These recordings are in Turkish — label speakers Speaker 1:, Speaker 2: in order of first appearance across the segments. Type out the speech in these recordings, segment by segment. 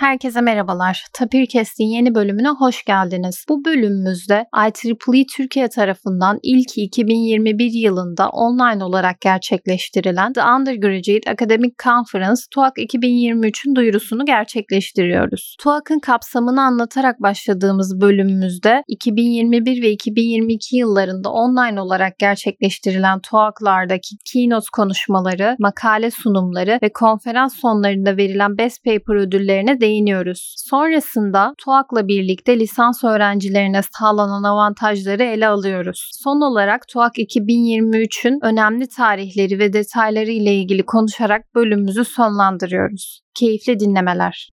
Speaker 1: Herkese merhabalar. Tapir Kest'in yeni bölümüne hoş geldiniz. Bu bölümümüzde IEEE Türkiye tarafından ilk 2021 yılında online olarak gerçekleştirilen The Undergraduate Academic Conference TUAC 2023'ün duyurusunu gerçekleştiriyoruz. TUAC'ın kapsamını anlatarak başladığımız bölümümüzde 2021 ve 2022 yıllarında online olarak gerçekleştirilen TUAC'lardaki keynote konuşmaları, makale sunumları ve konferans sonlarında verilen Best Paper ödüllerine değiniyoruz değiniyoruz. Sonrasında TUAK'la birlikte lisans öğrencilerine sağlanan avantajları ele alıyoruz. Son olarak TUAK 2023'ün önemli tarihleri ve detayları ile ilgili konuşarak bölümümüzü sonlandırıyoruz. Keyifli dinlemeler.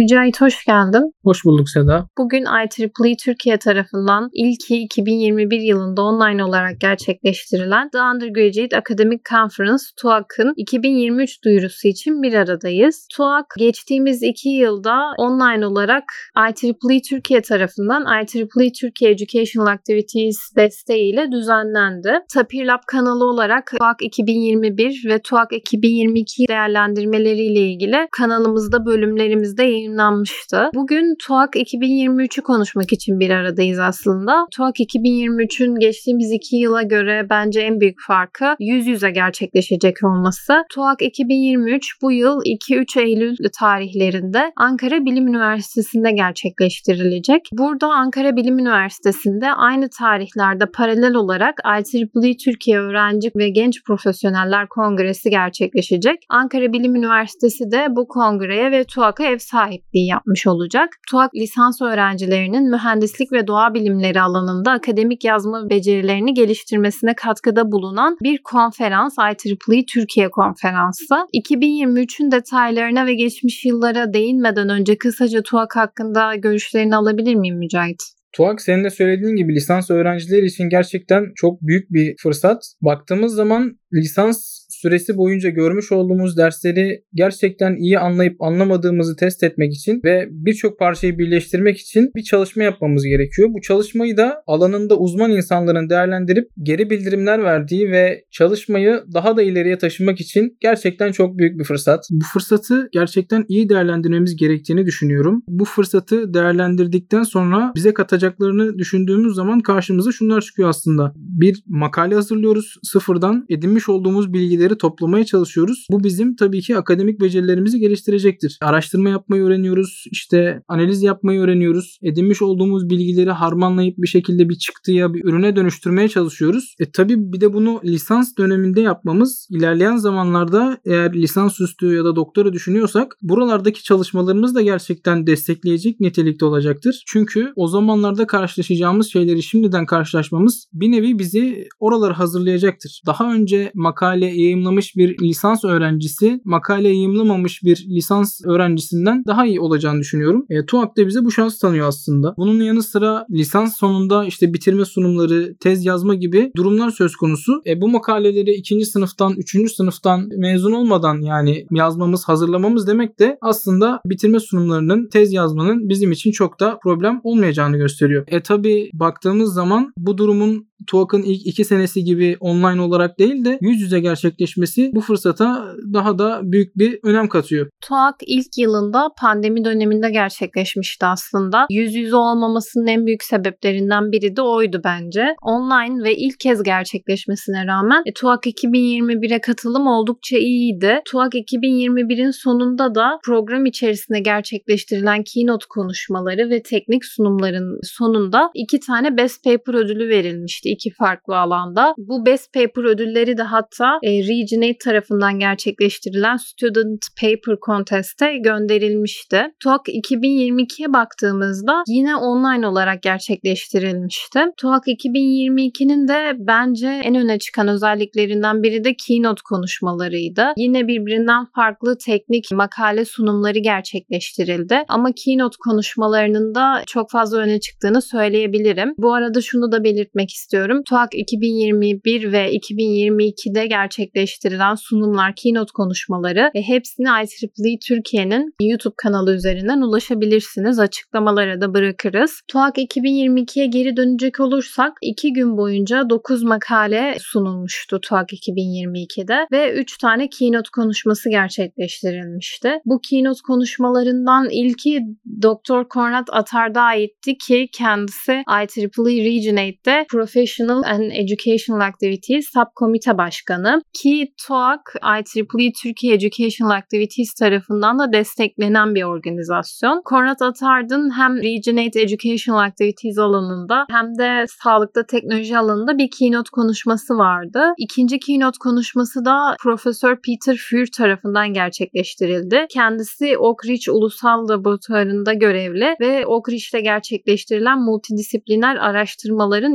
Speaker 1: Mücahit hoş geldin.
Speaker 2: Hoş bulduk Seda.
Speaker 1: Bugün IEEE Türkiye tarafından ilki 2021 yılında online olarak gerçekleştirilen The Undergraduate Academic Conference TUAC'ın 2023 duyurusu için bir aradayız. TUAC geçtiğimiz iki yılda online olarak IEEE Türkiye tarafından IEEE Türkiye Educational Activities desteğiyle düzenlendi. Tapir Lab kanalı olarak TUAC 2021 ve TUAC 2022 değerlendirmeleriyle ilgili kanalımızda bölümlerimizde yayınlanmıştı. Bugün TUAK 2023'ü konuşmak için bir aradayız aslında. TUAK 2023'ün geçtiğimiz iki yıla göre bence en büyük farkı yüz yüze gerçekleşecek olması. TUAK 2023 bu yıl 2-3 Eylül tarihlerinde Ankara Bilim Üniversitesi'nde gerçekleştirilecek. Burada Ankara Bilim Üniversitesi'nde aynı tarihlerde paralel olarak IEEE Türkiye Öğrenci ve Genç Profesyoneller Kongresi gerçekleşecek. Ankara Bilim Üniversitesi de bu kongreye ve TUAK'a ev sahibi sahipliği yapmış olacak. TUAK lisans öğrencilerinin mühendislik ve doğa bilimleri alanında akademik yazma becerilerini geliştirmesine katkıda bulunan bir konferans IEEE Türkiye Konferansı. 2023'ün detaylarına ve geçmiş yıllara değinmeden önce kısaca TUAK hakkında görüşlerini alabilir miyim Mücahit?
Speaker 2: TUAK senin de söylediğin gibi lisans öğrencileri için gerçekten çok büyük bir fırsat. Baktığımız zaman lisans süresi boyunca görmüş olduğumuz dersleri gerçekten iyi anlayıp anlamadığımızı test etmek için ve birçok parçayı birleştirmek için bir çalışma yapmamız gerekiyor. Bu çalışmayı da alanında uzman insanların değerlendirip geri bildirimler verdiği ve çalışmayı daha da ileriye taşımak için gerçekten çok büyük bir fırsat. Bu fırsatı gerçekten iyi değerlendirmemiz gerektiğini düşünüyorum. Bu fırsatı değerlendirdikten sonra bize katacaklarını düşündüğümüz zaman karşımıza şunlar çıkıyor aslında. Bir makale hazırlıyoruz sıfırdan edinmiş olduğumuz bilgileri bilgileri toplamaya çalışıyoruz. Bu bizim tabii ki akademik becerilerimizi geliştirecektir. Araştırma yapmayı öğreniyoruz, işte analiz yapmayı öğreniyoruz. Edinmiş olduğumuz bilgileri harmanlayıp bir şekilde bir çıktıya, bir ürüne dönüştürmeye çalışıyoruz. E tabii bir de bunu lisans döneminde yapmamız ilerleyen zamanlarda eğer lisans üstü ya da doktora düşünüyorsak buralardaki çalışmalarımız da gerçekten destekleyecek nitelikte olacaktır. Çünkü o zamanlarda karşılaşacağımız şeyleri şimdiden karşılaşmamız bir nevi bizi oralara hazırlayacaktır. Daha önce makale, yayın yayımlamış bir lisans öğrencisi makale yayımlamamış bir lisans öğrencisinden daha iyi olacağını düşünüyorum. E, TUAK da bize bu şans tanıyor aslında. Bunun yanı sıra lisans sonunda işte bitirme sunumları, tez yazma gibi durumlar söz konusu. E, bu makaleleri ikinci sınıftan, üçüncü sınıftan mezun olmadan yani yazmamız, hazırlamamız demek de aslında bitirme sunumlarının, tez yazmanın bizim için çok da problem olmayacağını gösteriyor. E tabi baktığımız zaman bu durumun TUAK'ın ilk iki senesi gibi online olarak değil de yüz yüze gerçekleşmesi bu fırsata daha da büyük bir önem katıyor.
Speaker 1: TUAK ilk yılında pandemi döneminde gerçekleşmişti aslında. Yüz yüze olmamasının en büyük sebeplerinden biri de oydu bence. Online ve ilk kez gerçekleşmesine rağmen e, TUAK 2021'e katılım oldukça iyiydi. TUAK 2021'in sonunda da program içerisinde gerçekleştirilen keynote konuşmaları ve teknik sunumların sonunda iki tane Best Paper ödülü verilmişti iki farklı alanda. Bu Best Paper ödülleri de hatta e, Regionate tarafından gerçekleştirilen Student Paper Contest'e gönderilmişti. TUAK 2022'ye baktığımızda yine online olarak gerçekleştirilmişti. TUAK 2022'nin de bence en öne çıkan özelliklerinden biri de keynote konuşmalarıydı. Yine birbirinden farklı teknik makale sunumları gerçekleştirildi. Ama keynote konuşmalarının da çok fazla öne çıktığını söyleyebilirim. Bu arada şunu da belirtmek istiyorum istiyorum. TUAK 2021 ve 2022'de gerçekleştirilen sunumlar, keynote konuşmaları ve hepsini IEEE Türkiye'nin YouTube kanalı üzerinden ulaşabilirsiniz. Açıklamalara da bırakırız. TUAK 2022'ye geri dönecek olursak 2 gün boyunca 9 makale sunulmuştu TUAK 2022'de ve 3 tane keynote konuşması gerçekleştirilmişti. Bu keynote konuşmalarından ilki Dr. Konrad Atar'da aitti ki kendisi IEEE Region 8'de Professional and Educational Activities Subkomite Başkanı ki TOAC IEEE Türkiye Educational Activities tarafından da desteklenen bir organizasyon. Konrad Atard'ın hem 8 Educational Activities alanında hem de sağlıkta teknoloji alanında bir keynote konuşması vardı. İkinci keynote konuşması da Profesör Peter Fuhr tarafından gerçekleştirildi. Kendisi Oak Ridge Ulusal Laboratuvarı'nda görevli ve Oak Ridge'de gerçekleştirilen multidisipliner araştırmaların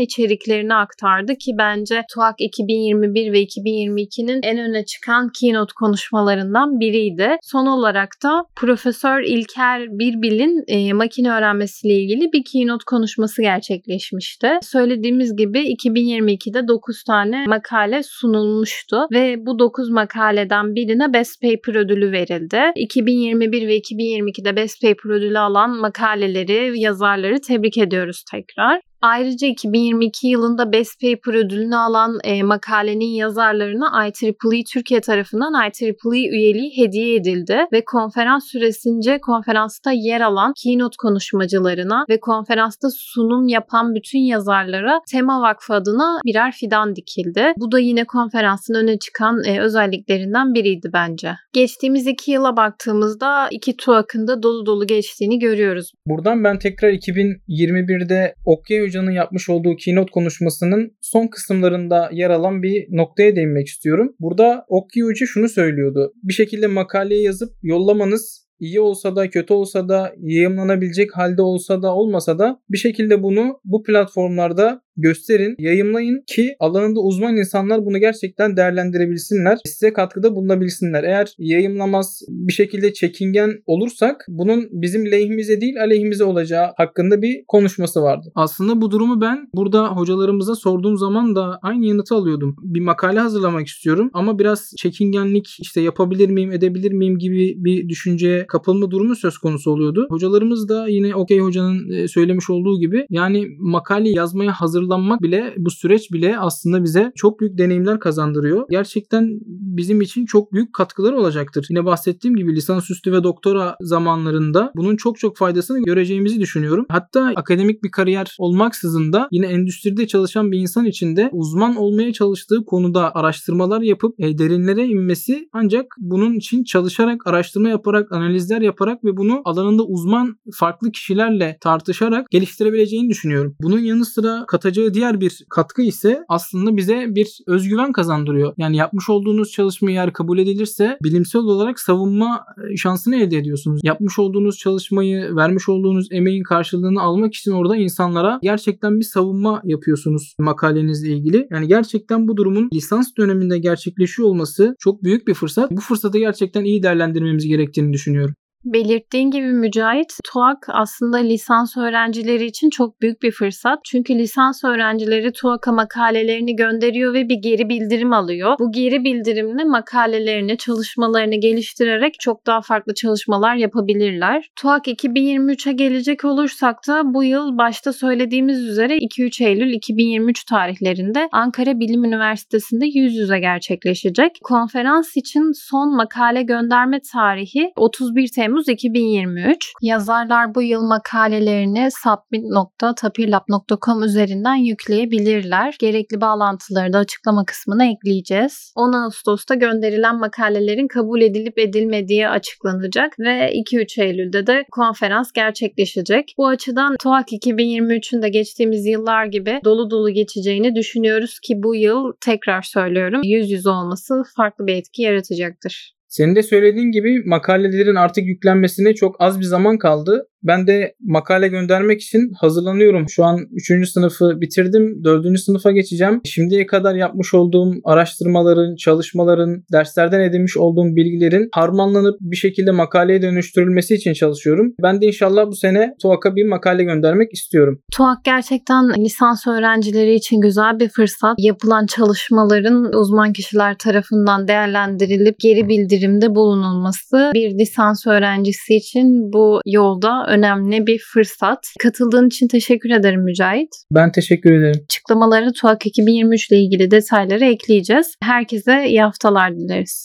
Speaker 1: içeriklerini aktardı ki bence TUAK 2021 ve 2022'nin en öne çıkan keynote konuşmalarından biriydi. Son olarak da Profesör İlker Birbil'in e, makine öğrenmesiyle ilgili bir keynote konuşması gerçekleşmişti. Söylediğimiz gibi 2022'de 9 tane makale sunulmuştu ve bu 9 makaleden birine Best Paper ödülü verildi. 2021 ve 2022'de Best Paper ödülü alan makaleleri, yazarları tebrik ediyoruz tekrar. Ayrıca 2022 yılında Best Paper ödülünü alan e, makalenin yazarlarına IEEE Türkiye tarafından IEEE üyeliği hediye edildi ve konferans süresince konferansta yer alan keynote konuşmacılarına ve konferansta sunum yapan bütün yazarlara Tema Vakfı adına birer fidan dikildi. Bu da yine konferansın öne çıkan e, özelliklerinden biriydi bence. Geçtiğimiz iki yıla baktığımızda iki TUAK'ın da dolu dolu geçtiğini görüyoruz.
Speaker 2: Buradan ben tekrar 2021'de Okyay Hoca'nın yapmış olduğu keynote konuşmasının son kısımlarında yer alan bir noktaya değinmek istiyorum. Burada Okyay Hoca şunu söylüyordu. Bir şekilde makaleyi yazıp yollamanız iyi olsa da kötü olsa da yayımlanabilecek halde olsa da olmasa da bir şekilde bunu bu platformlarda gösterin, yayımlayın ki alanında uzman insanlar bunu gerçekten değerlendirebilsinler. Size katkıda bulunabilsinler. Eğer yayımlamaz bir şekilde çekingen olursak bunun bizim lehimize değil aleyhimize olacağı hakkında bir konuşması vardı. Aslında bu durumu ben burada hocalarımıza sorduğum zaman da aynı yanıtı alıyordum. Bir makale hazırlamak istiyorum ama biraz çekingenlik işte yapabilir miyim edebilir miyim gibi bir düşünceye kapılma durumu söz konusu oluyordu. Hocalarımız da yine Okey Hoca'nın e, söylemiş olduğu gibi yani makale yazmaya hazır hazırlanmak bile bu süreç bile aslında bize çok büyük deneyimler kazandırıyor. Gerçekten bizim için çok büyük katkıları olacaktır. Yine bahsettiğim gibi lisansüstü ve doktora zamanlarında bunun çok çok faydasını göreceğimizi düşünüyorum. Hatta akademik bir kariyer olmaksızın da yine endüstride çalışan bir insan için de uzman olmaya çalıştığı konuda araştırmalar yapıp e, derinlere inmesi ancak bunun için çalışarak, araştırma yaparak, analizler yaparak ve bunu alanında uzman farklı kişilerle tartışarak geliştirebileceğini düşünüyorum. Bunun yanı sıra sağlayacağı diğer bir katkı ise aslında bize bir özgüven kazandırıyor. Yani yapmış olduğunuz çalışma eğer kabul edilirse bilimsel olarak savunma e, şansını elde ediyorsunuz. Yapmış olduğunuz çalışmayı, vermiş olduğunuz emeğin karşılığını almak için orada insanlara gerçekten bir savunma yapıyorsunuz makalenizle ilgili. Yani gerçekten bu durumun lisans döneminde gerçekleşiyor olması çok büyük bir fırsat. Bu fırsatı gerçekten iyi değerlendirmemiz gerektiğini düşünüyorum.
Speaker 1: Belirttiğin gibi Mücahit, TUAK aslında lisans öğrencileri için çok büyük bir fırsat. Çünkü lisans öğrencileri TUAK'a makalelerini gönderiyor ve bir geri bildirim alıyor. Bu geri bildirimle makalelerini, çalışmalarını geliştirerek çok daha farklı çalışmalar yapabilirler. TUAK 2023'e gelecek olursak da bu yıl başta söylediğimiz üzere 2-3 Eylül 2023 tarihlerinde Ankara Bilim Üniversitesi'nde yüz yüze gerçekleşecek. Konferans için son makale gönderme tarihi 31 Temmuz Temmuz 2023. Yazarlar bu yıl makalelerini submit.tapirlab.com üzerinden yükleyebilirler. Gerekli bağlantıları da açıklama kısmına ekleyeceğiz. 10 Ağustos'ta gönderilen makalelerin kabul edilip edilmediği açıklanacak ve 2-3 Eylül'de de konferans gerçekleşecek. Bu açıdan TOAK 2023'ün de geçtiğimiz yıllar gibi dolu dolu geçeceğini düşünüyoruz ki bu yıl tekrar söylüyorum yüz yüze olması farklı bir etki yaratacaktır.
Speaker 2: Senin de söylediğin gibi makalelerin artık yüklenmesine çok az bir zaman kaldı. Ben de makale göndermek için hazırlanıyorum. Şu an 3. sınıfı bitirdim. 4. sınıfa geçeceğim. Şimdiye kadar yapmış olduğum araştırmaların, çalışmaların, derslerden edinmiş olduğum bilgilerin harmanlanıp bir şekilde makaleye dönüştürülmesi için çalışıyorum. Ben de inşallah bu sene TUAK'a bir makale göndermek istiyorum.
Speaker 1: TUAK gerçekten lisans öğrencileri için güzel bir fırsat. Yapılan çalışmaların uzman kişiler tarafından değerlendirilip geri bildirimde bulunulması bir lisans öğrencisi için bu yolda önemli bir fırsat. Katıldığın için teşekkür ederim Mücahit.
Speaker 2: Ben teşekkür ederim.
Speaker 1: Açıklamaları TUAK 2023 ile ilgili detayları ekleyeceğiz. Herkese iyi haftalar dileriz.